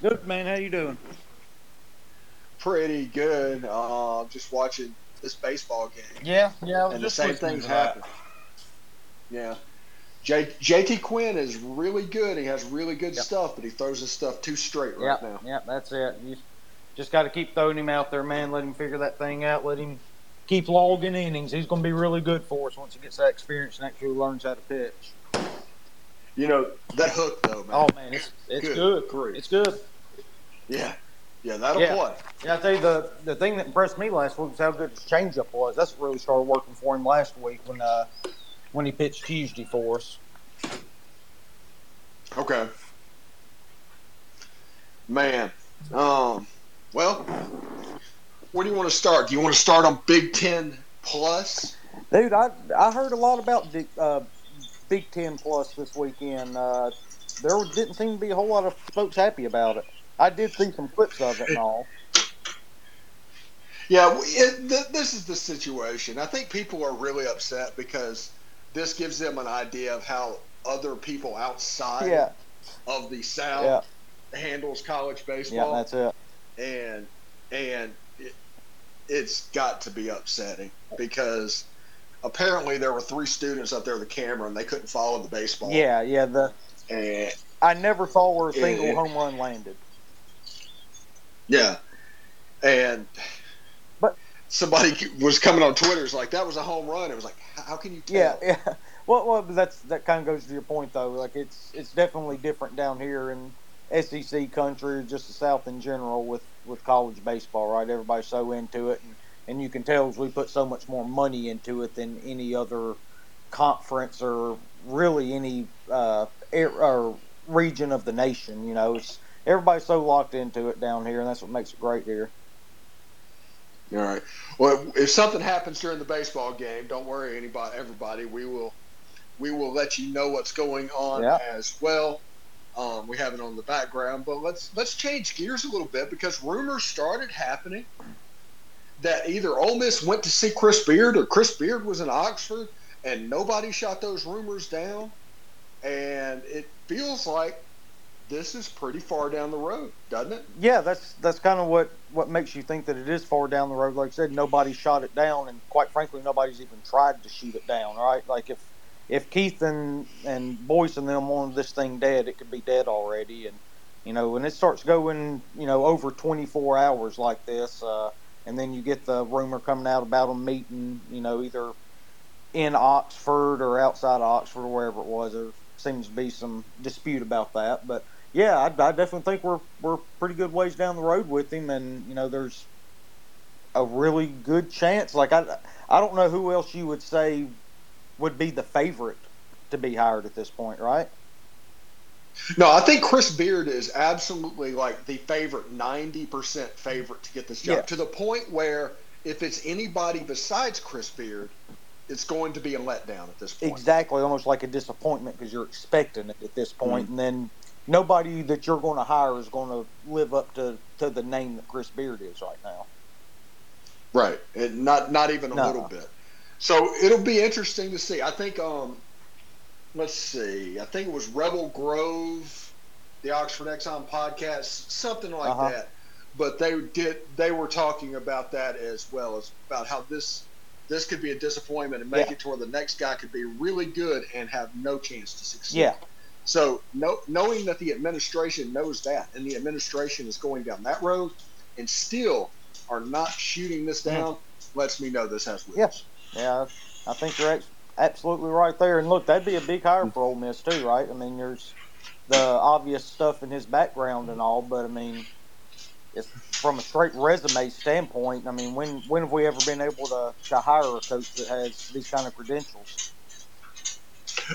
Good man. How you doing? Pretty good. Uh, just watching this baseball game. Yeah, yeah. and the same things happen. Yeah. J- JT Quinn is really good. He has really good Yep. stuff, but he throws his stuff too straight Yeah, right now. yeah. That's it. You just got to keep throwing him out there, man. Let him figure that thing out. Let him keep logging innings. He's going to be really good for us once he gets that experience and actually learns how to pitch. You know that hook though, man. Oh man, it's it's Good good. It's good. Yeah, yeah, that'll Yeah. play. Yeah, I tell you the the thing that impressed me last week was how good his changeup was. That's what really started working for him last week when uh when he pitched Tuesday for us. Okay. Man, um, well, where do you want to start? Do you want to start on Big Ten plus? Dude, I I heard a lot about the uh, Big Ten Plus this weekend. Uh, there didn't seem to be a whole lot of folks happy about it. I did see some clips of it and all. Yeah, it, th- this is the situation. I think people are really upset because this gives them an idea of how other people outside Yeah, of the South yeah, handles college baseball. yeah. That's it. and and it, it's got to be upsetting because apparently there were three students up there with the camera and they couldn't follow the baseball. Yeah, yeah. The and I never saw where a single yeah. home run landed. Yeah, and But- somebody was coming on Twitter. It's like that was a home run. It was like, how can you tell? Yeah, yeah. Well, well, that's that kind of goes to your point though. Like it's it's definitely different down here in SEC country, or just the South in general, with with college baseball. Right, everybody's so into it, and and you can tell as we put so much more money into it than any other conference or really any uh, air, or region of the nation. You know, it's everybody's so locked into it down here, and that's what makes it great here. All right. Well, if something happens during the baseball game, don't worry, anybody, everybody. We will, we will let you know what's going on Yeah. as well. Um, we have it on the background, but let's let's change gears a little bit because rumors started happening that either Ole Miss went to see Chris Beard or Chris Beard was in Oxford, and nobody shot those rumors down. And it feels like this is pretty far down the road, doesn't it? Yeah, that's that's kind of what what makes you think that it is far down the road. Like I said, nobody shot it down, and quite frankly, nobody's even tried to shoot it down. Right? Like if if Keith and and Boyce and them wanted this thing dead, it could be dead already. And you know, when it starts going, you know, over 24 hours like this, uh, and then you get the rumor coming out about them meeting, you know, either in Oxford or outside of Oxford or wherever it was. There seems to be some dispute about that, but yeah, I, I definitely think we're we're pretty good ways down the road with him, and you know, there's a really good chance. Like I, I don't know who else you would say would be the favorite to be hired at this point, right? No, I think Chris Beard is absolutely like the favorite, ninety percent favorite to get this job. Yeah. To the point where if it's anybody besides Chris Beard, it's going to be a letdown at this point. Exactly, almost like a disappointment because you're expecting it at this point, and then nobody that you're going to hire is going to live up to, to the name that Chris Beard is right now. Right, and not not even a No. little bit. So it'll be interesting to see. I think, um, let's see. I think it was Rebel Grove, the Oxford Exxon podcast, something like Uh-huh. that. But they did. They were talking about that as well as about how this this could be a disappointment and make Yeah. it to where the next guy could be really good and have no chance to succeed. Yeah, So no, knowing that the administration knows that, and the administration is going down that road, and still are not shooting this down, lets me know this has wheels. Yeah, I think you're ex- absolutely right there. And look, that'd be a big hire for Ole Miss too, right? I mean, there's the obvious stuff in his background and all, but I mean, it's from a straight resume standpoint. I mean, when when have we ever been able to, to hire a coach that has these kind of credentials?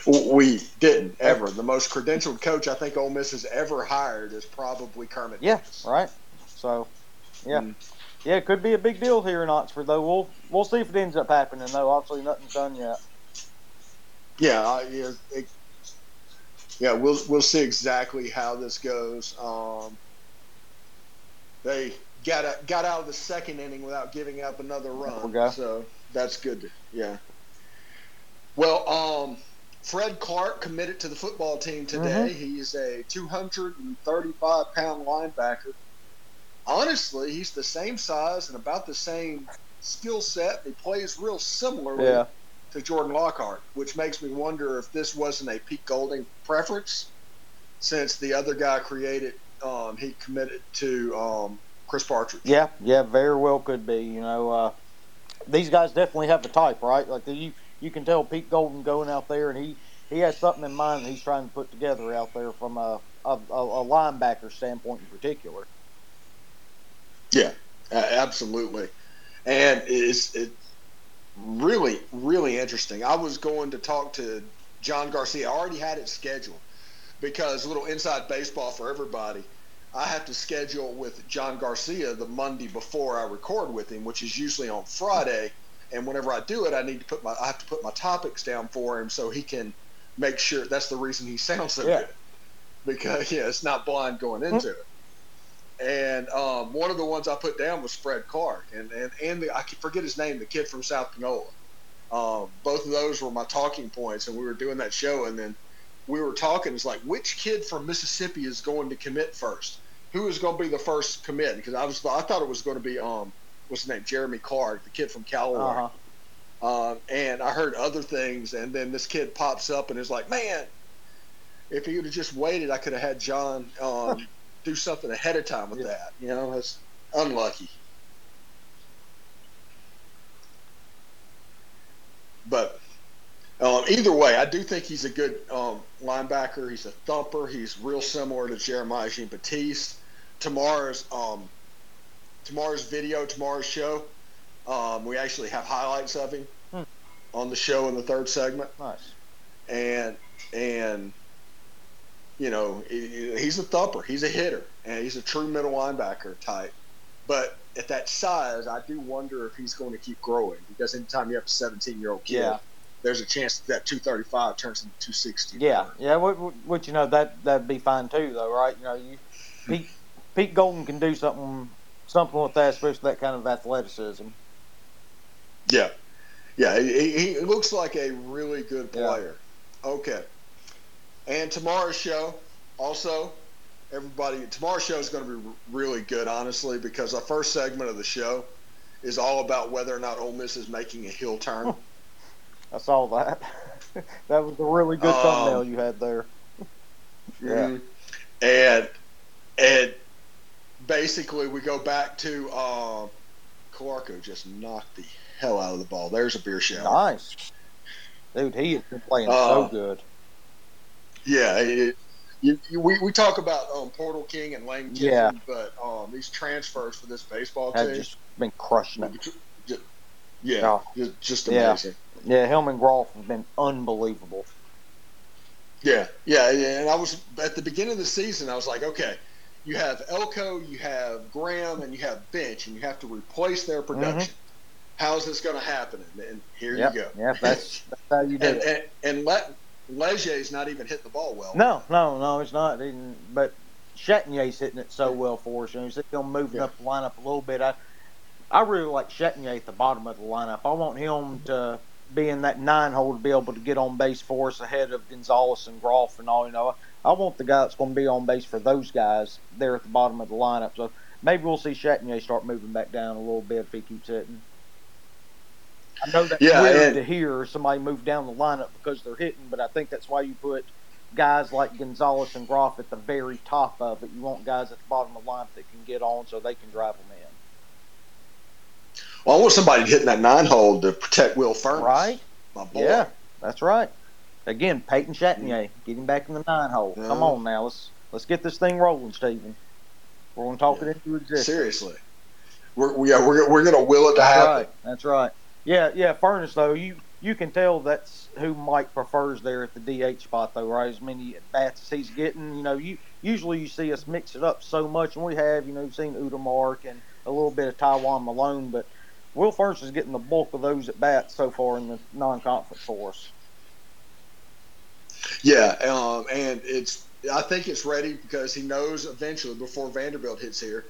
We didn't ever. The most credentialed coach I think Ole Miss has ever hired is probably Kermit. Yeah, Davis. right. So, yeah, Mm. yeah, it could be a big deal here in Oxford, though. We'll we'll see if it ends up happening, though. Obviously, nothing's done yet. Yeah, I- yeah, it, yeah. We'll we'll see exactly how this goes. Um, they got a, got out of the second inning without giving up another run, go. so that's good. To, yeah. Well, um, Fred Clark committed to the football team today. Mm-hmm. He's a 235 pound linebacker. Honestly, he's the same size and about the same skill set. He plays real similarly yeah. To Jordan Lockhart, which makes me wonder if this wasn't a Pete Golding preference, since the other guy created, um, he committed to um, Chris Partridge. Yeah, yeah, very well could be. You know, uh, these guys definitely have the type, right? Like the, you you can tell Pete Golding going out there, and he he has something in mind that he's trying to put together out there from a a, a linebacker standpoint in particular. Yeah, absolutely, and it's it really really interesting. I was going to talk to John Garcia. I already had it scheduled because a little inside baseball for everybody. I have to schedule with John Garcia the Monday before I record with him, which is usually on Friday and whenever I do it, I need to put my I have to put my topics down for him so he can make sure. That's the reason he sounds so yeah. good because yeah, it's not blind going into mm-hmm. it. And um, one of the ones I put down was Fred Clark, and and and the, I forget his name, the kid from South Panola. Um, both of those were my talking points, and we were doing that show, and then we were talking. It's like which kid from Mississippi is going to commit first? Who is going to be the first commit? Because I was I thought it was going to be um what's his name, Jeremy Clark, the kid from Callaway. Uh-huh. Um, and I heard other things, and then this kid pops up and is like, "Man, if he would have just waited, I could have had John um, do something ahead of time with yeah. that." You know, it's unlucky. But um, either way, I do think he's a good um, linebacker. He's a thumper. He's real similar to Jeremiah Jean Baptiste. Tomorrow's um, tomorrow's video, tomorrow's show. Um, we actually have highlights of him hmm. on the show in the third segment. Nice. And and you know he's a thumper, he's a hitter, and he's a true middle linebacker type. But at that size, I do wonder if he's going to keep growing because anytime you have a 17 year old kid, yeah. there's a chance that, that 235 turns into 260. Yeah, yeah. Which you know that that'd be fine too, though, right? You know, you Pete, Pete Golding can do something something with that, especially that kind of athleticism. Yeah, yeah, he, he looks like a really good player. Yeah. Okay, and tomorrow's show also. Everybody, tomorrow's show is going to be really good, honestly, because the first segment of the show is all about whether or not Ole Miss is making a heel turn. I saw that. that was a really good um, thumbnail you had there. yeah, mm-hmm. and and basically we go back to uh, Calarco just knocked the hell out of the ball. There's a beer shower. Nice, dude. He has been playing uh, so good. Yeah, it, you, you, we, we talk about um, Portal King and Lane Kiffin, yeah. but um, these transfers for this baseball team have team just been crushing it. Just, yeah, oh. just, just amazing. Yeah, yeah Hillman Groff has been unbelievable. Yeah, yeah, yeah, and I was at the beginning of the season. I was like, okay, you have Elko, you have Graham, and you have Bench, and you have to replace their production. Mm-hmm. How is this going to happen? And, and here yep. you go. Yeah, that's, that's how you do and, it. And, and let Leger's not even hit the ball well. No, no, no, it's not. But Chatagnier hitting it so well for us. You know, he's still moving yeah. up the lineup a little bit. I, I really like Chatagnier at the bottom of the lineup. I want him to be in that nine hole to be able to get on base for us ahead of Gonzalez and Groff and all. You know, I want the guy that's going to be on base for those guys there at the bottom of the lineup. So maybe we'll see Chatagnier start moving back down a little bit if he keeps hitting. I know that's yeah, weird and, to hear somebody move down the lineup because they're hitting, but I think that's why you put guys like Gonzalez and Groff at the very top of it. You want guys at the bottom of the lineup that can get on so they can drive them in. Well, I want somebody hitting that nine hole to protect Will Furniss. Right. My boy. Yeah, that's right. Again, Peyton Chatagnier, mm-hmm. get him back in the nine hole. Yeah. Come on now, let's let's get this thing rolling, Stephen. We're gonna talk yeah. it into existence. Seriously, we're we are, we're, we're gonna will it to that's happen. Right. That's right. Yeah, yeah. Furniss though, you you can tell that's who Mike prefers there at the DH spot though, right? As many at bats as he's getting, you know, you usually you see us mix it up so much, and we have, you know, seen Utermark and a little bit of Taiwan Malone, but Will Furniss is getting the bulk of those at bats so far in the non-conference for us. Yeah, um, and it's I think it's ready because he knows eventually before Vanderbilt hits here,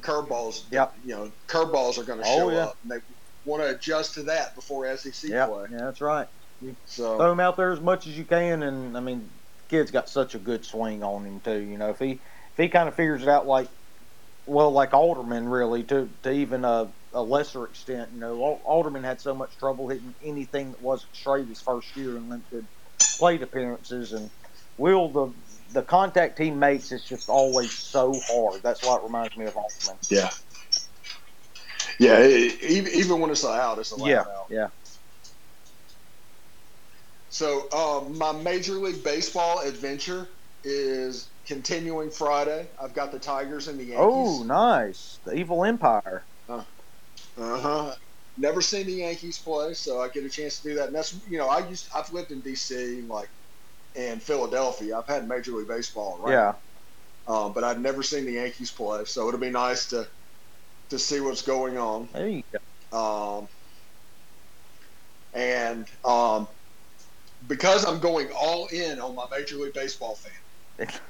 curveballs. Yep. You know, curveballs are going to oh, show yeah. up. And they want to adjust to that before SEC yep. play. Yeah, that's right. So throw him out there as much as you can, and I mean, kid's got such a good swing on him too. You know, if he if he kind of figures it out like, well, like Alderman really to to even a, a lesser extent. You know, Alderman had so much trouble hitting anything that wasn't straight his first year in limited plate appearances, and Will the the contact he makes is just always so hard. That's why it reminds me of Alderman. Yeah. Yeah, it, even when it's out, it's a loud yeah, out. Yeah. So um, my Major League Baseball adventure is continuing Friday. I've got the Tigers and the Yankees. Oh, nice! The Evil Empire. Uh huh. Never seen the Yankees play, so I get a chance to do that. And that's you know I used I've lived in D.C. like and Philadelphia. I've had Major League Baseball, right? Yeah. Um, but I've never seen the Yankees play, so it'll be nice to to see what's going on. There you go. Um, and um, because I'm going all in on my Major League Baseball fan.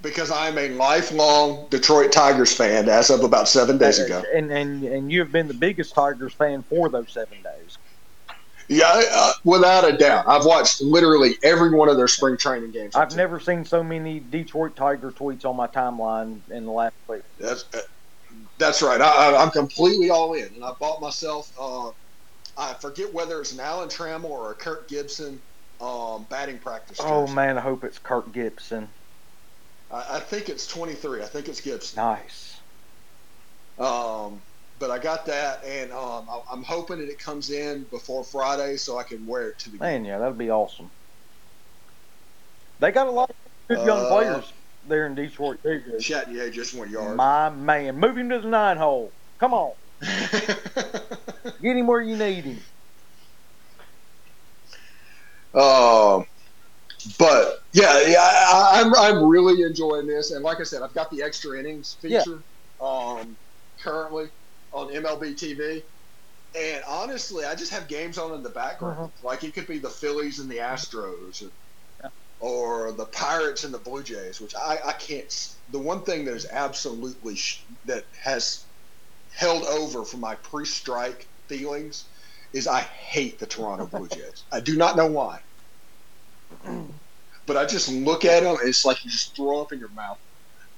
because I'm a lifelong Detroit Tigers fan as of about seven days ago. And and and you have been the biggest Tigers fan for those seven days. Yeah, uh, without a doubt. I've watched literally every one of their spring training games. I've never seen so many Detroit Tiger tweets on my timeline in the last week. That's uh, that's right. I, am completely all in, and I bought myself. Uh, I forget whether it's an Alan Trammell or a Kirk Gibson um, batting practice. Oh man, I hope it's Kirk Gibson. I, I, think it's 23. I think it's Gibson. Nice. Um, but I got that, and um, I, am hoping that it comes in before Friday so I can wear it to the Man, game. yeah, that'd be awesome. They got a lot of good young uh, players there in Detroit too. Chatagnier just one yard. My man, move him to the nine hole. Come on, get him where you need him. Um, but yeah, yeah, I, am I'm, I'm really enjoying this, and like I said, I've got the extra innings feature yeah. um, currently on MLB TV. And honestly, I just have games on in the background. Uh-huh. Like it could be the Phillies and the Astros, or, yeah. or the Pirates and the Blue Jays, which I, I can't. The one thing that is absolutely sh- that has held over from my pre-strike feelings is I hate the Toronto Blue Jays. I do not know why, but I just look at them. and It's like you just throw up in your mouth.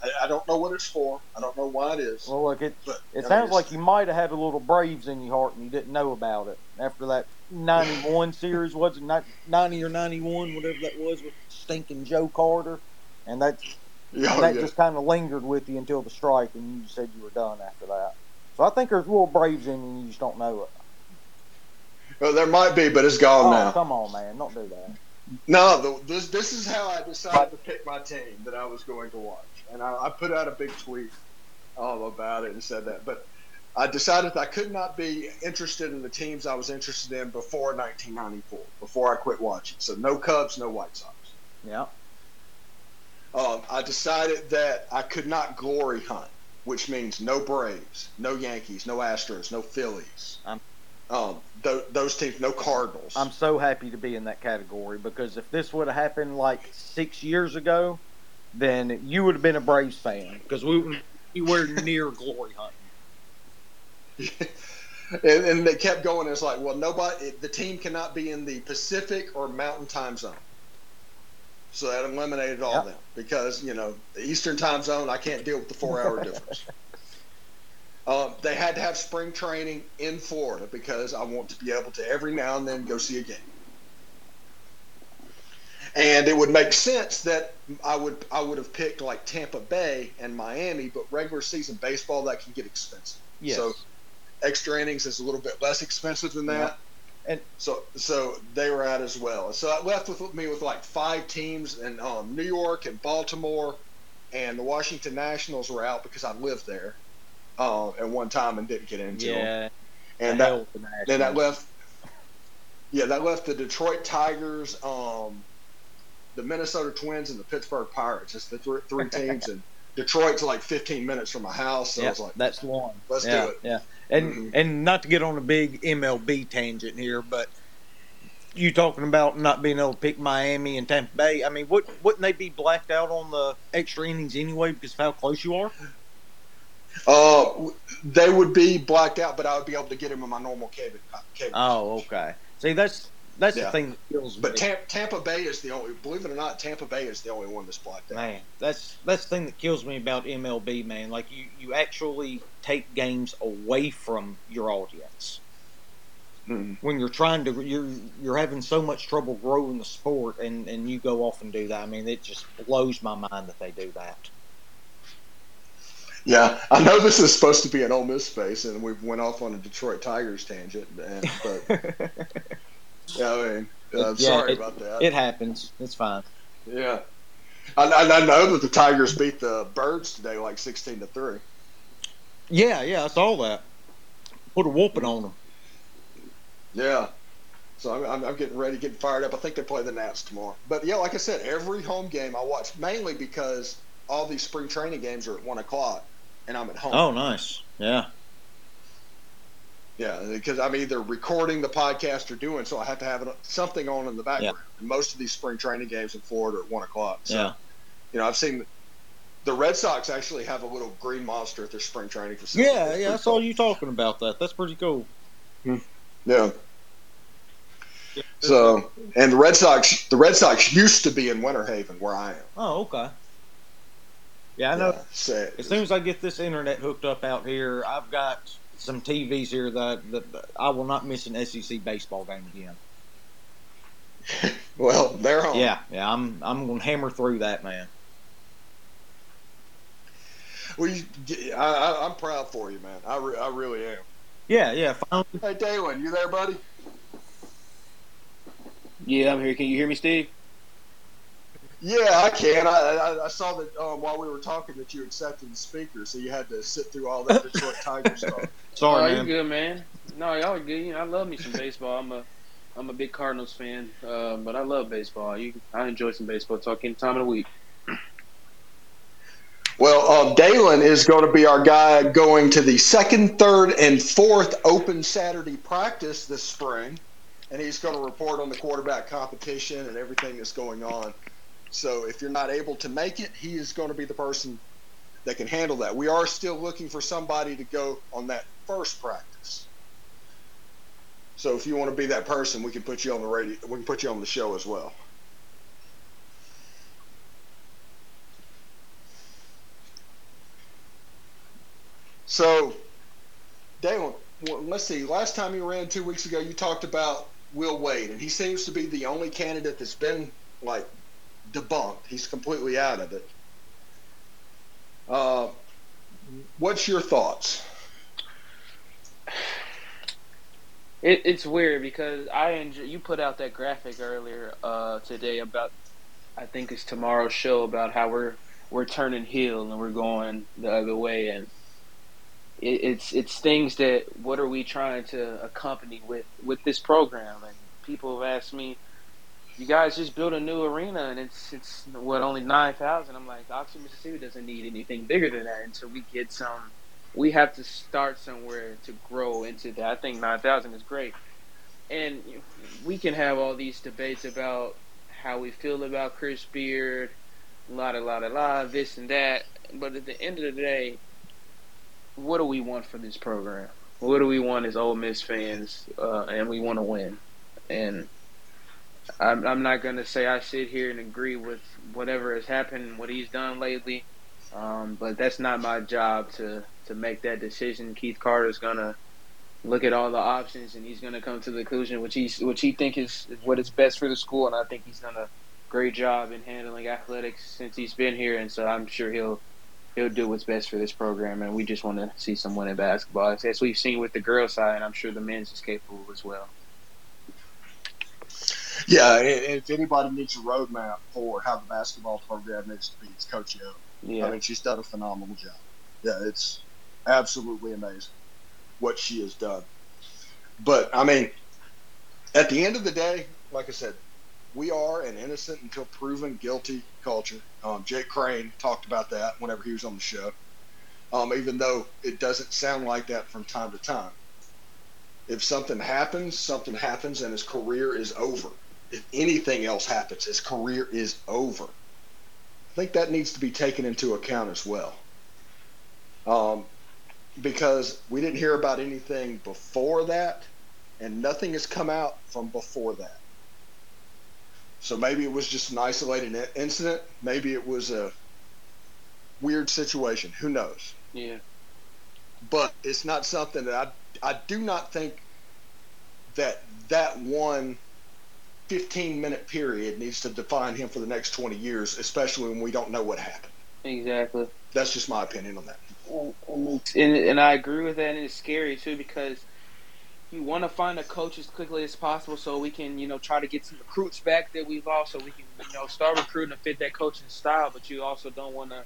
I, I, don't know what it's for. I don't know why it is. Well, look, it but, it sounds like you might have had a little Braves in your heart and you didn't know about it after that '91 series. Was it not '90 or '91, whatever that was, with stinking Joe Carter, and that yeah, and that yeah. just kind of lingered with you until the strike, and you said you were done after that. So I think there's a little Braves in you, and you just don't know it. Well, there might be, but it's gone oh, now. Come on, man, don't do that. No, the, this this is how I decided to pick my team that I was going to watch and I, I put out a big tweet um, about it and said that. But I decided I could not be interested in the teams I was interested in before 1994, before I quit watching. So no Cubs, no White Sox. Yeah. Um, I decided that I could not glory hunt, which means no Braves, no Yankees, no Astros, no Phillies. I'm, Um, th- those teams, no Cardinals. I'm so happy to be in that category because if this would have happened like six years ago, then you would have been a Braves fan because we we were near glory hunting. and, and, they kept going. It's like, well, nobody, the team cannot be in the Pacific or Mountain time zone. So that eliminated all yep. of them because you know the Eastern time zone. I can't deal with the four-hour difference. Um, they had to have spring training in Florida because I want to be able to every now and then go see a game. And it would make sense that I would I would have picked like Tampa Bay and Miami, but regular season baseball that can get expensive. Yes. So extra innings is a little bit less expensive than that. Yeah. And so so they were out as well. So it left with me with like five teams in um, New York and Baltimore, and the Washington Nationals were out because I lived there uh, at one time and didn't get into yeah. them. And that then that left. Yeah, that left the Detroit Tigers, um, the Minnesota Twins and the Pittsburgh Pirates. It's the th- three teams, and Detroit's like 15 minutes from my house. So yeah, I was like, that's one. Let's yeah, do it. Yeah, and mm-hmm. and not to get on a big MLB tangent here, but you talking about not being able to pick Miami and Tampa Bay. I mean, would, wouldn't they be blacked out on the extra innings anyway because of how close you are? Uh, they would be blacked out, but I would be able to get them in my normal cable. cable oh, okay. See, that's that's Yeah. the thing that kills me. But Tampa, Tampa Bay is the only. Believe it or not, Tampa Bay is the only one that's blacked out. Man, that's that's the thing that kills me about MLB, man. Like you, you actually take games away from your audience Mhm. when you're trying to you're you're having so much trouble growing the sport, and and you go off and do that. I mean, it just blows my mind that they do that. Yeah, I know this is supposed to be an Ole Miss space, and we went off on a Detroit Tigers tangent. And, but yeah, I mean, uh, I'm Yeah, sorry it- about that. it happens. It's fine. yeah, I, I, I know that the Tigers beat the Birds today, like sixteen to three. Yeah, yeah, I saw that. Put a whooping on them. Yeah. So I'm, I'm, I'm getting ready, getting fired up. I think they play the Nats tomorrow. But yeah, like I said, every home game I watch, mainly because all these spring training games are at one o'clock, and I'm at home. Oh, nice. Yeah. Yeah, because I'm either recording the podcast or doing so. I have to have something on in the background. And most of these spring training games in Florida are at one o'clock. So, Yeah. you know, I've seen the Red Sox actually have a little green monster at their spring training facility. Yeah, That's yeah, I saw cool. you talking about that. That's pretty cool. Hmm. Yeah. So, and the Red Sox, the Red Sox used to be in Winter Haven, where I am. Oh, okay. Yeah, I know. Yeah, As soon as I get this internet hooked up out here, I've got some TVs here that, that I will not miss an SEC baseball game again. well, they're home. Yeah, yeah, I'm I'm gonna hammer through that, man. Well, you, I, I, I'm proud for you, man. I, re, I really am. Yeah, yeah. Finally, Hey, Dalen, you there, buddy? Yeah, I'm here. Can you hear me, Steve? Yeah, I can. I, I, I saw that um, while we were talking that you accepted the speaker, so you had to sit through all that Detroit Tiger stuff. sorry, oh, you man. good, man? No, y'all are good. You know, I love me some baseball. I'm a, I'm a big Cardinals fan, uh, but I love baseball. You, I enjoy some baseball talk any time of the week. Well, um, Dalen is going to be our guy going to the second, third, and fourth Open Saturday practice this spring, and he's going to report on the quarterback competition and everything that's going on. So, if you're not able to make it, he is going to be the person that can handle that. We are still looking for somebody to go on that first practice. So, if you want to be that person, we can put you on the radio. We can put you on the show as well. So, well, let's see. Last time you ran two weeks ago, you talked about Will Wade, and he seems to be the only candidate that's been like debunked. He's completely out of it. Uh, what's your thoughts? It, it's weird because I enjoy. You put out that graphic earlier uh, today about, I think it's tomorrow's show about how we're we're turning heel and we're going the other way, and it, it's it's things that what are we trying to accompany with with this program? And people have asked me, you guys just built a new arena and it's it's what only nine thousand. I'm like, Oxford, Mississippi doesn't need anything bigger than that until we get some we have to start somewhere to grow into that. I think 9,000 is great. And we can have all these debates about how we feel about Chris Beard, la da la da la, this and that. But at the end of the day, what do we want for this program? What do we want as Ole Miss fans? Uh, and we want to win. And I'm, I'm not going to say I sit here and agree with whatever has happened, what he's done lately. Um, but that's not my job to, to make that decision. Keith Carter's gonna look at all the options and he's gonna come to the conclusion which he's which he think is, what is best for the school. And I think he's done a great job in handling athletics since he's been here. And so I'm sure he'll he'll do what's best for this program. And we just want to see some winning basketball, as we've seen with the girls' side. And I'm sure the men's is capable as well. Yeah, if anybody needs a roadmap for how the basketball program needs to be, it's Coach Yo. Yeah. I mean, she's done a phenomenal job. Yeah, it's absolutely amazing what she has done. But I mean, at the end of the day, like I said, we are an innocent until proven guilty culture. Um, Jake Crane talked about that whenever he was on the show. Um, even though it doesn't sound like that from time to time. If something happens, something happens, and his career is over. If anything else happens, his career is over. I think that needs to be taken into account as well. Um, because we didn't hear about anything before that, and nothing has come out from before that. So maybe it was just an isolated incident. Maybe it was a weird situation. Who knows? Yeah. But it's not something that I I do not think that that one 15 minute period needs to define him for the next 20 years, especially when we don't know what happened. Exactly. That's just my opinion on that. And, and I agree with that, and it's scary too because you want to find a coach as quickly as possible so we can, you know, try to get some recruits back that we've lost so we can, you know, start recruiting and fit that coaching style. But you also don't want to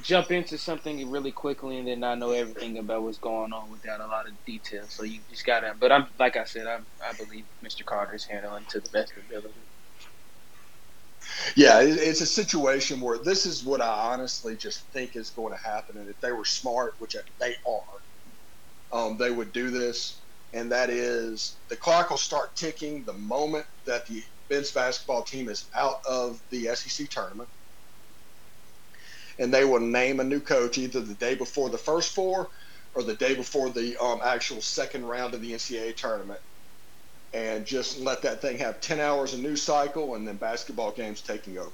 jump into something really quickly and then not know everything about what's going on without a lot of detail. So you just gotta. But I'm like I said, I I believe Mr. Carter is handling to the best of ability. Yeah, it's a situation where this is what I honestly just think is going to happen, and if they were smart, which they are, um, they would do this and that is the clock will start ticking the moment that the men's basketball team is out of the SEC tournament. And they will name a new coach either the day before the first four or the day before the um, actual second round of the NCAA tournament. And just let that thing have 10 hours of news cycle and then basketball games taking over.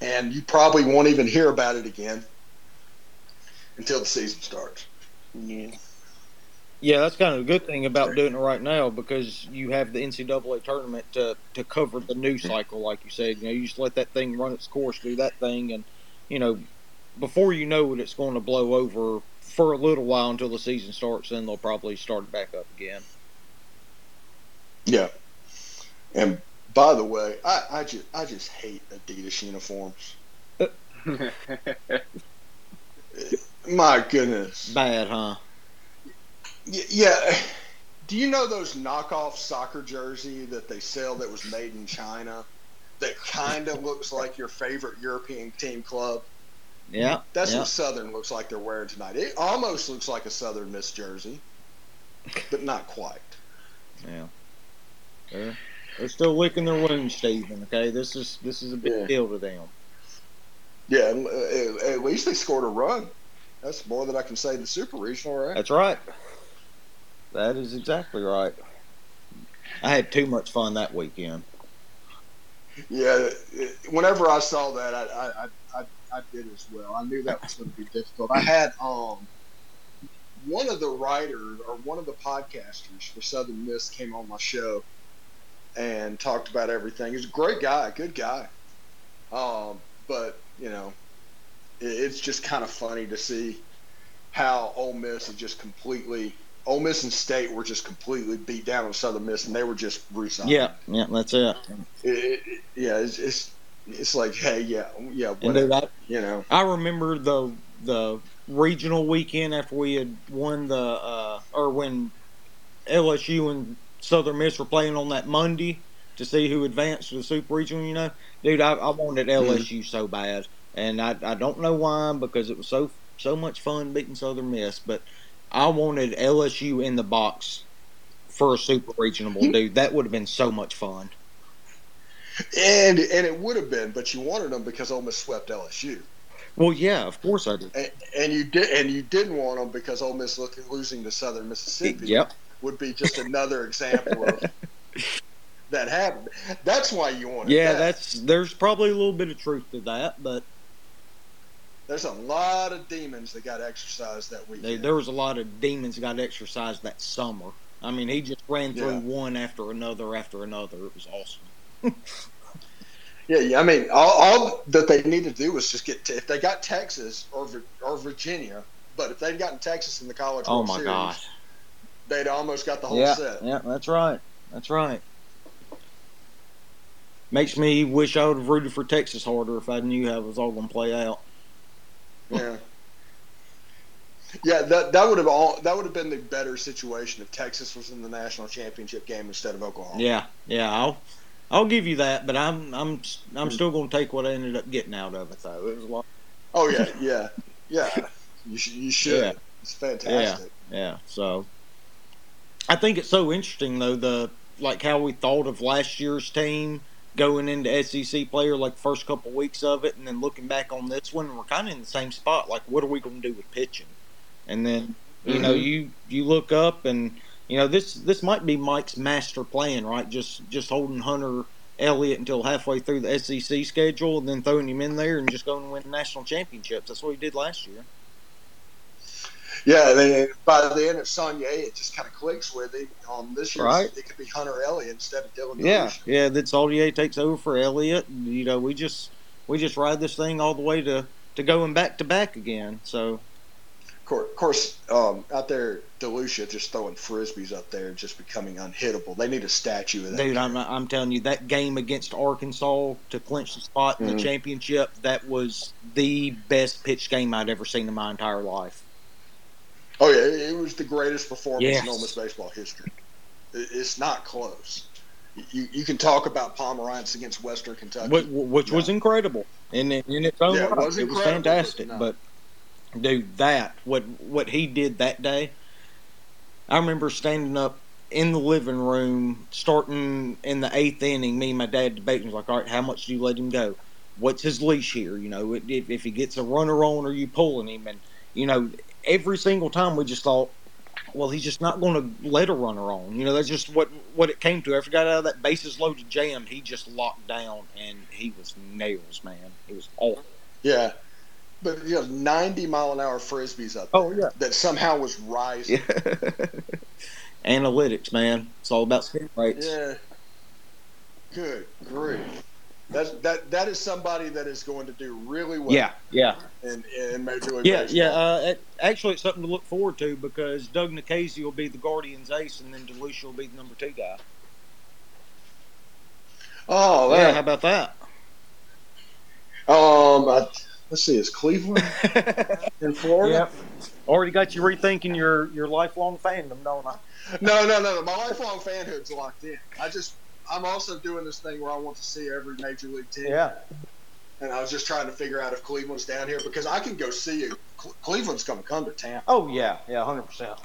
And you probably won't even hear about it again until the season starts. Yeah. Yeah, that's kind of a good thing about doing it right now because you have the NCAA tournament to, to cover the news cycle, like you said. You know, you just let that thing run its course, do that thing, and you know, before you know it, it's going to blow over for a little while until the season starts. Then they'll probably start it back up again. Yeah, and by the way, I, I just I just hate Adidas uniforms. My goodness. Bad, huh? Yeah. Do you know those knockoff soccer jersey that they sell that was made in China that kind of looks like your favorite European team club? Yeah. That's yeah. what Southern looks like they're wearing tonight. It almost looks like a Southern Miss jersey, but not quite. Yeah. They're, they're still licking their wounds, Stephen. Okay, this is this is a big yeah. deal to them. Yeah, uh, at least they scored a run. That's more than I can say the Super Regional, right? That's right. That is exactly right. I had too much fun that weekend. Yeah, whenever I saw that, I I, I, I did as well. I knew that was going to be difficult. I had um one of the writers or one of the podcasters for Southern Miss came on my show and talked about everything. He's a great guy, good guy. Um, but you know, it's just kind of funny to see how Ole Miss is just completely Ole Miss and State were just completely beat down on Southern Miss, and they were just resigned. Yeah, yeah, that's it. it, it yeah, it's, it's, it's like, hey, yeah, yeah, whatever, I, you know. I remember the the regional weekend after we had won the uh, or when LSU and Southern Miss were playing on that Monday to see who advanced to the Super Regional. You know, dude, I, I wanted LSU mm-hmm. so bad and I, I don't know why because it was so so much fun beating Southern Miss, but I wanted LSU in the box for a super regional, hmm. dude. That would have been so much fun. And and it would have been, but you wanted them because Ole Miss swept LSU. Well, yeah, of course I did. And, and you did, and you didn't want them because Ole Miss look, losing to Southern Mississippi. Yep. would be just another example of that happened. That's why you wanted. Yeah, that. that's there's probably a little bit of truth to that, but there's a lot of demons that got exercised that weekend. there was a lot of demons that got exercised that summer. I mean, he just ran through yeah. one after another after another. It was awesome. yeah, yeah. I mean, all, all, that they need to do was just get to, if they got Texas or or Virginia, but if they'd gotten Texas in the college oh World my Series, gosh, they'd almost got the whole yeah, set. Yeah, that's right. That's right. Makes me wish I would have rooted for Texas harder if I knew how it was all going to play out. Yeah. Yeah, that that would have all that would have been the better situation if Texas was in the national championship game instead of Oklahoma. Yeah, yeah, I'll I'll give you that, but I'm I'm I'm mm-hmm. still going to take what I ended up getting out of it though. It was a lot. Oh yeah, yeah, yeah. You should you should. Yeah. It's fantastic. Yeah, yeah. So I think it's so interesting though the like how we thought of last year's team going into SEC player like first couple weeks of it, and then looking back on this one, we're kind of in the same spot. Like, what are we going to do with pitching? And then You know, Mhm. you you look up and you know this this might be Mike's master plan, right? Just just holding Hunter Elliott until halfway through the SEC schedule, and then throwing him in there and just going to win national championships. That's what he did last year. Yeah, then by the end of Sonya, it just kind of clicks with him. Um, this year, Right. it could be Hunter Elliott instead of Dylan. Yeah, DeLucia. yeah. That Saldier takes over for Elliott. and, You know, we just we just ride this thing all the way to to going back to back again. So Of course, um, out there, Delucia just throwing frisbees up there, just becoming unhittable. They need a statue of that. Dude, I'm, I'm telling you, that game against Arkansas to clinch the spot in Mhm. the championship, that was the best pitch game I'd ever seen in my entire life. Oh yeah, it it was the greatest performance Yes. in Ole Miss baseball history. It's not close. You you can talk about Pomeranz against Western Kentucky. Which, which was incredible in, in its own Yeah, it was It was fantastic. but no. But, dude, that, what, what he did that day, I remember standing up in the living room, starting in the eighth inning, me and my dad debating, was like, all right, how much do you let him go? What's his leash here? You know, if, if he gets a runner on, are you pulling him? And, you know, every single time we just thought, well, he's just not going to let a runner on. You know, that's just what what it came to. After he got out of that bases loaded jam, he just locked down and he was nails, man. He was awful. yeah, but you know, ninety mile an hour frisbees up oh, there Oh yeah. that somehow was rising. Analytics, man. It's all about spin rates. Yeah. Good grief. That that that is somebody that is going to do really well. Yeah, yeah, In, in Major League yeah, Baseball. yeah. Uh, it, actually, it's something to look forward to because Doug Nikhazy will be the Guardians ace, and then DeLucia will be the number two guy. Oh, Yeah, that, how about that? Um, I, let's see, is Cleveland in Florida? Yep. Already got you rethinking your your lifelong fandom, don't I? No, no, no, no. My lifelong fanhood's locked in. I just, I'm also doing this thing where I want to see every major league team. Yeah. And I was just trying to figure out if Cleveland's down here because I can go see you. Cle- Cleveland's going to come to Tampa. Oh yeah, yeah, hundred percent.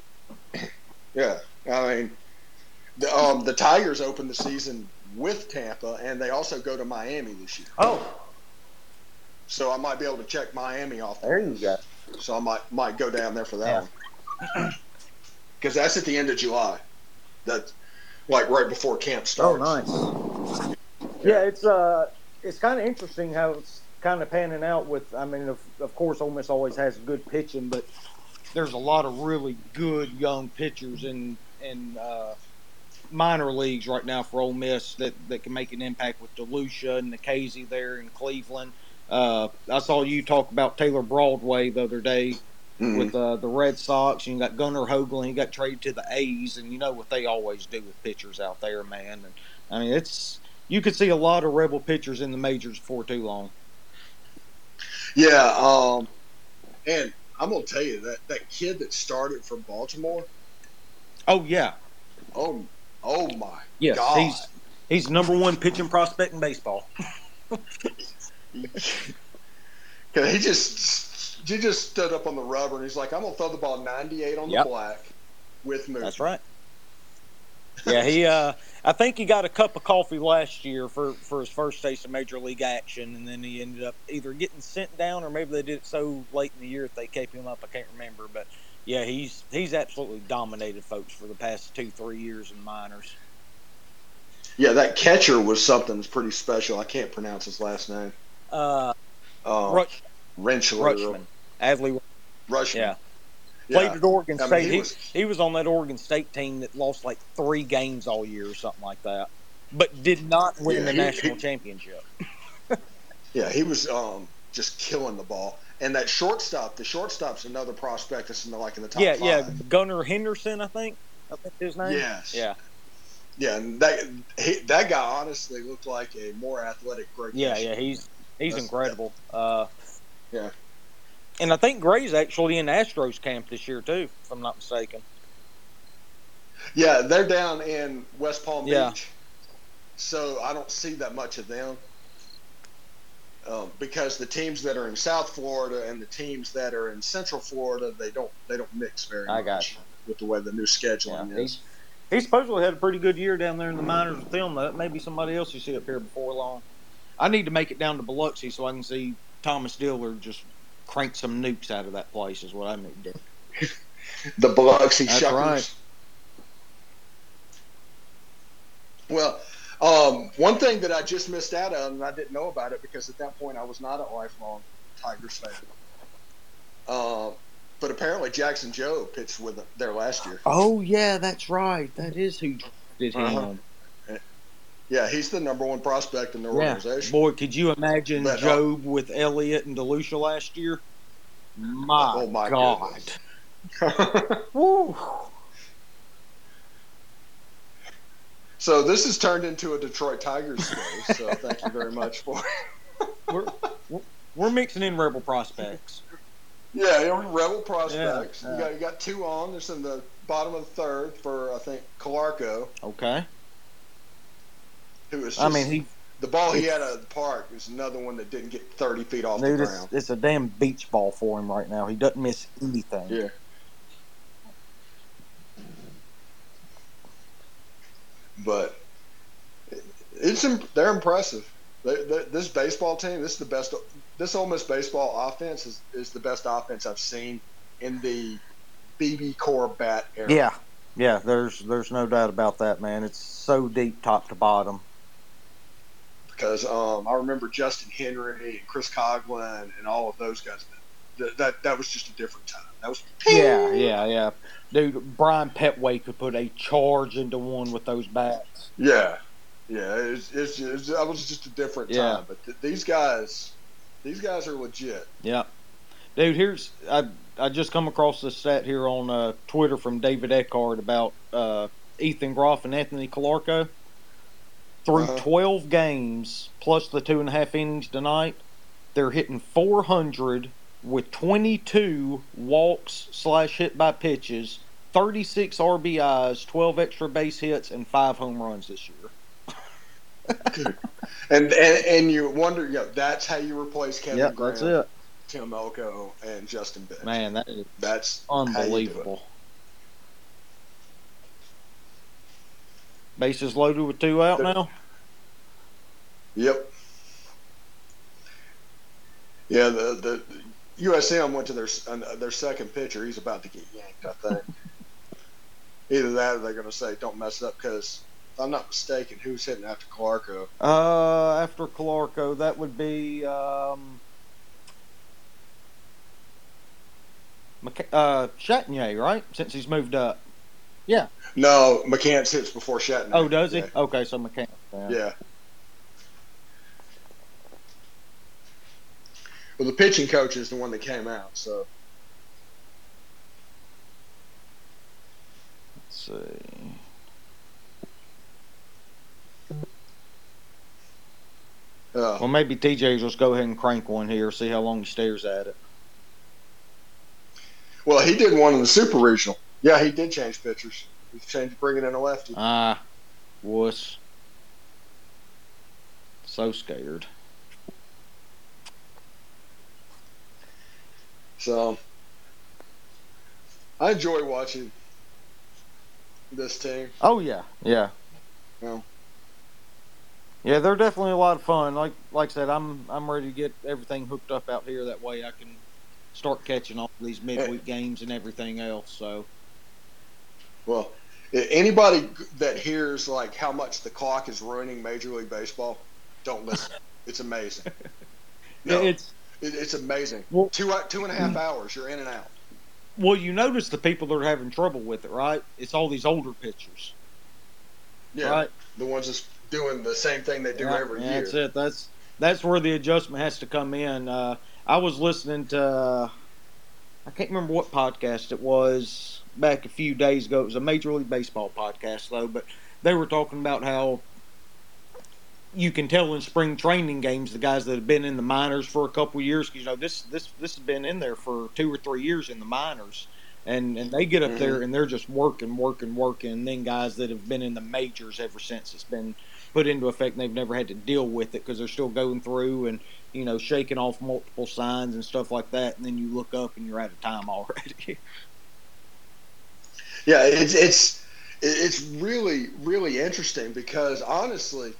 Yeah, I mean, the um, the Tigers open the season with Tampa, and they also go to Miami this year. Oh, So I might be able to check Miami off. there you go. So I might might go down there for that one. Because that's at the end of July. That's like right before camp starts. Oh, starts. nice. Yeah, it's uh, it's kind of interesting how it's kind of panning out. With I mean, of, of course, Ole Miss always has good pitching, but there's a lot of really good young pitchers in in uh, minor leagues right now for Ole Miss that, that can make an impact with DeLucia and Casey there in Cleveland. Uh, I saw you talk about Taylor Broadway the other day Mhm. with uh, the Red Sox. And you got Gunnar Hoglund. He got traded to the A's, and you know what they always do with pitchers out there, man. And I mean, it's you could see a lot of rebel pitchers in the majors before too long. Yeah, um, and I'm gonna tell you that that kid that started from Baltimore. Oh yeah, Oh, oh my yes, God! he's he's number one pitching prospect in baseball. Cause he just he just stood up on the rubber and he's like, I'm gonna throw the ball 98 on Yep. the black with movement. That's right. Yeah, he. Uh, I think he got a cup of coffee last year for for his first taste of major league action, and then he ended up either getting sent down or maybe they did it so late in the year that they kept him up. I can't remember, but yeah, he's he's absolutely dominated folks for the past two three years in minors. Yeah, that catcher was something that's pretty special. I can't pronounce his last name. Uh, Uh, Rush, Rensselaer. Rutschman, Adley, Rutschman. yeah, Yeah. played at Oregon I mean, State. he he, was- he was on that Oregon State team that lost like three games all year or something like that, but did not win Yeah, the he- national championship. Yeah, he was um, just killing the ball. And that shortstop, the shortstop's another prospect that's in the, like in the top Yeah, five. yeah, Gunnar Henderson, I think. I think his name. Yes. Yeah, Yeah, and that he, that guy honestly looked like a more athletic great. yeah, yeah. He's he's That's- incredible. Uh, Yeah. And I think Gray's actually in Astros camp this year too, if I'm not mistaken. Yeah, they're down in West Palm Yeah. Beach, so I don't see that much of them. Um, because the teams that are in South Florida and the teams that are in Central Florida, they don't they don't mix very I much got with the way the new scheduling Yeah, is. He supposedly had a pretty good year down there in the minors with them. That maybe somebody else you see up here before long. I need to make it down to Biloxi so I can see Thomas Dillard just crank some nukes out of that place. Is what I need to do. the Biloxi That's Shuckers. right. Well, um, one thing that I just missed out on, and I didn't know about it because at that point I was not a lifelong Tigers fan. Uh, but apparently Jackson Joe pitched with them there last year. Oh yeah, that's right. That is who did him. Uh-huh. Yeah, he's the number one prospect in their Yeah, organization. boy, could you imagine But, uh, Job with Elliott and DeLucia last year? My, Oh, my God! Woo. so this has turned into a Detroit Tigers story. So thank you very much for. We're, we're mixing in rebel prospects. Yeah, Rebel prospects. Yeah, You got you got two on. There's in the bottom of the third for I think Calarco, Okay. Who is. I just- mean, he the ball he had out of the park is another one that didn't get 30 feet off dude, the it's, ground. it's a damn beach ball for him right now. He doesn't miss anything. Yeah. But it's they're impressive. They, they, this baseball team, this is the best. This Ole Miss baseball offense is, is the best offense I've seen in the BBCOR bat era. Yeah, yeah. There's there's no doubt about that, man. It's so deep, top to bottom. Because um, I remember Justin Henry and Chris Coughlin and all of those guys. That, that that was just a different time. That was Yeah, yeah, yeah. Dude, Brian Pettway could put a charge into one with those bats. yeah, yeah. It's, it's, it's that was just a different Yeah. time. But th- these guys, these guys are legit. Yeah, dude. Here's I I just come across this stat here on uh, Twitter from David Eckhart about uh, Ethan Groff and Anthony Calarco. Through Uh-huh. twelve games plus the two and a half innings tonight, they're hitting four hundred with twenty two walks slash hit by pitches, thirty six RBIs, twelve extra base hits, and five home runs this year. And and, and you wonder, yeah, that's how you replace Kevin Yep, Graham, that's it. Tim Elko, and Justin Bench. Man, that is that's how you do it. unbelievable. Bases loaded with two out now. Yep. Yeah, the the USM went to their their second pitcher. He's about to get yanked. I think. Either that, or they're going to say, "Don't mess it up," because if I'm not mistaken, who's hitting after Calarco? Uh, after Calarco, that would be um, McC- uh, Chatagnier, right? Since he's moved up. No, McCants hits before Chatagnier. Oh, does he? Yeah. Okay, so McCants. Yeah. yeah. Well, the pitching coach is the one that came out. So Let's see. uh, Well, maybe TJ will just go ahead and crank one here, see how long he stares at it. well, he did one in the Super Regional. Yeah, he did change pitchers. He changed bringing in a lefty. Ah, wuss. So scared. So I enjoy watching this team. Oh yeah, yeah. Yeah. Yeah, they're definitely a lot of fun. Like like I said, I'm I'm ready to get everything hooked up out here. That way I can start catching all these midweek games and everything else. So Well, anybody that hears like how much the clock is ruining Major League Baseball, don't listen. It's amazing. No, it, it's it's amazing. Well- two two and a half hours, you're in and out. well, you notice the people that are having trouble with it, right? It's all these older pitchers, Yeah, right? the ones that's doing the same thing they do Yeah, every yeah, year. That's it. That's that's where the adjustment has to come in. Uh, I was listening to uh, I can't remember what podcast it was back a few days ago. It was a Major League Baseball podcast though, but they were talking about how you can tell in spring training games the guys that have been in the minors for a couple of years. You know this this this has been in there for two or three years in the minors. And, and they get up there mm-hmm. and they're just working, working, working. And then guys that have been in the majors ever since it's been put into effect and they've never had to deal with it because they're still going through and you know shaking off multiple signs and stuff like that and then you look up and you're out of time already Yeah, it's it's it's really really interesting because honestly,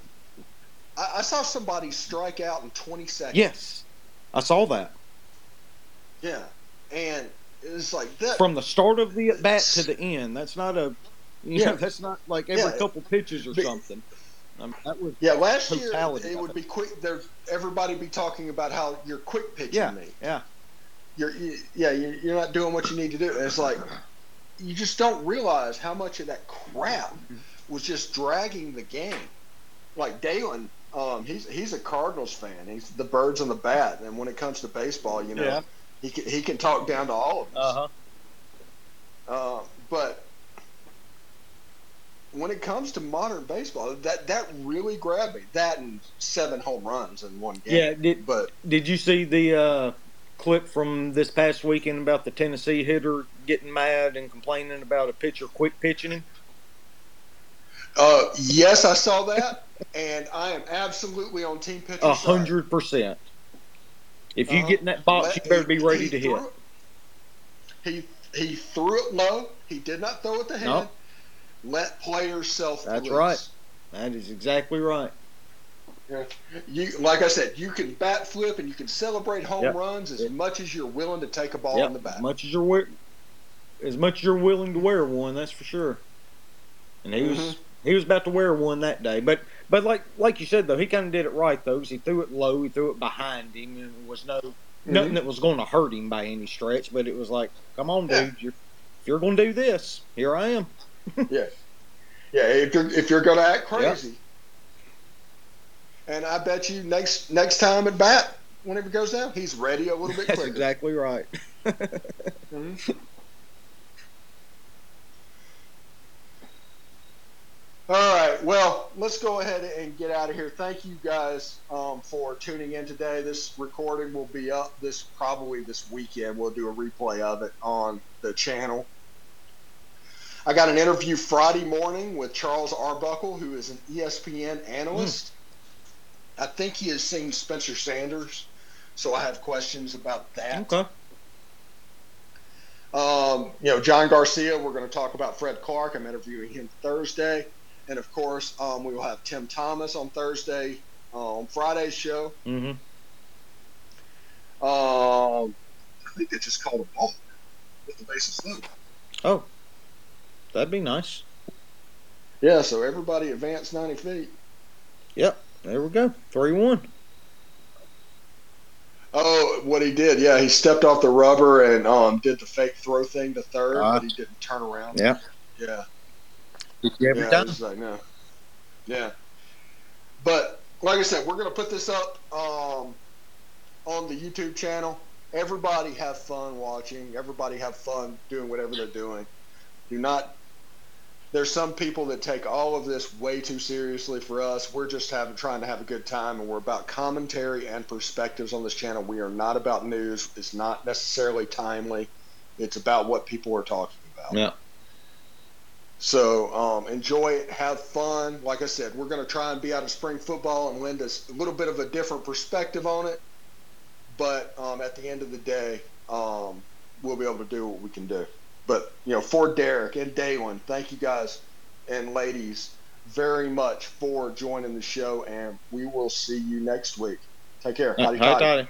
I, I saw somebody strike out in 20 seconds. yes i saw that Yeah, and It's like that. From the start of the at bat to the end. That's not a. Yeah. know, that's not like every Yeah. couple pitches or something. Um, that was yeah, last year it would it. be quick. There, everybody be talking about how you're quick pitching yeah, me. yeah. You're, you, yeah, you're, you're not doing what you need to do. And it's like you just don't realize how much of that crap was just dragging the game. Like Dalen, um, he's he's a Cardinals fan. He's the birds on the bat, and when it comes to baseball, you know, Yeah. he can, he can talk down to all of us. Uh huh. Uh, but when it comes to modern baseball, that that really grabbed me. That and seven home runs in one game. Yeah. Did But Did you see the uh, clip from this past weekend about the Tennessee hitter getting mad and complaining about a pitcher quick pitching him? uh, yes, I saw that, and I am absolutely on team pitcher. A hundred percent. If you Uh-huh. get in that box, you better be ready to hit. it- He he threw it low. He did not throw it to head. Nope. Let players self. That's right. That is exactly right. You like I said, you can bat flip and you can celebrate home Yep. runs as Yep. much as you're willing to take a ball Yep. in the bat. As much as you're as much as you're willing to wear one, that's for sure. And he was Mhm. he was about to wear one that day, but but like like you said though, he kind of did it right though. 'cause he threw it low, he threw it behind him, and it was no Mm-hmm. nothing that was going to hurt him by any stretch. But it was like, come on, Yeah. dude, you're, if you're going to do this, here I am. Yeah, yeah. If you're if you're going to act crazy, and I bet you next next time at bat, whenever it goes down, he's ready a little bit quicker. That's exactly right. Mhm. All right. Well, let's go ahead and get out of here. Thank you guys um, for tuning in today. This recording will be up this probably this weekend. We'll do a replay of it on the channel. I got an interview Friday morning with Charles Arbuckle, who is an ESPN analyst. I think he has seen Spencer Sanders, so I have questions about that. Okay. Um, you know, John Garcia, we're going to talk about Fred Clark. I'm interviewing him Thursday. And of course, um, we will have Tim Thomas on Thursday uh, on Friday's show. Mm-hmm. Um, I think they just called a ball with the bases loaded. Oh, that'd be nice. Yeah, so everybody advance 90 feet. Yep. There we go. Three one. Oh, what he did, yeah, he stepped off the rubber and um, did the fake throw thing to third, Ah. but he didn't turn around. Yeah. Yeah. Every yeah, time. it's like no. Yeah. But like I said, we're gonna put this up um, on the YouTube channel. Everybody have fun watching. Everybody have fun doing whatever they're doing. Do not. There's some people that take all of this way too seriously for us. We're just having trying to have a good time, and we're about commentary and perspectives on this channel. We are not about news. It's not necessarily timely. It's about what people are talking about. Yeah. So um, enjoy it, have fun. Like I said, we're going to try and be out of spring football and lend us a little bit of a different perspective on it. But um, at the end of the day, um, we'll be able to do what we can do. But you know, for Derek and Dalen, thank you guys and ladies very much for joining the show, and we will see you next week. Take care. Howdy, Hi, toddy. Toddy.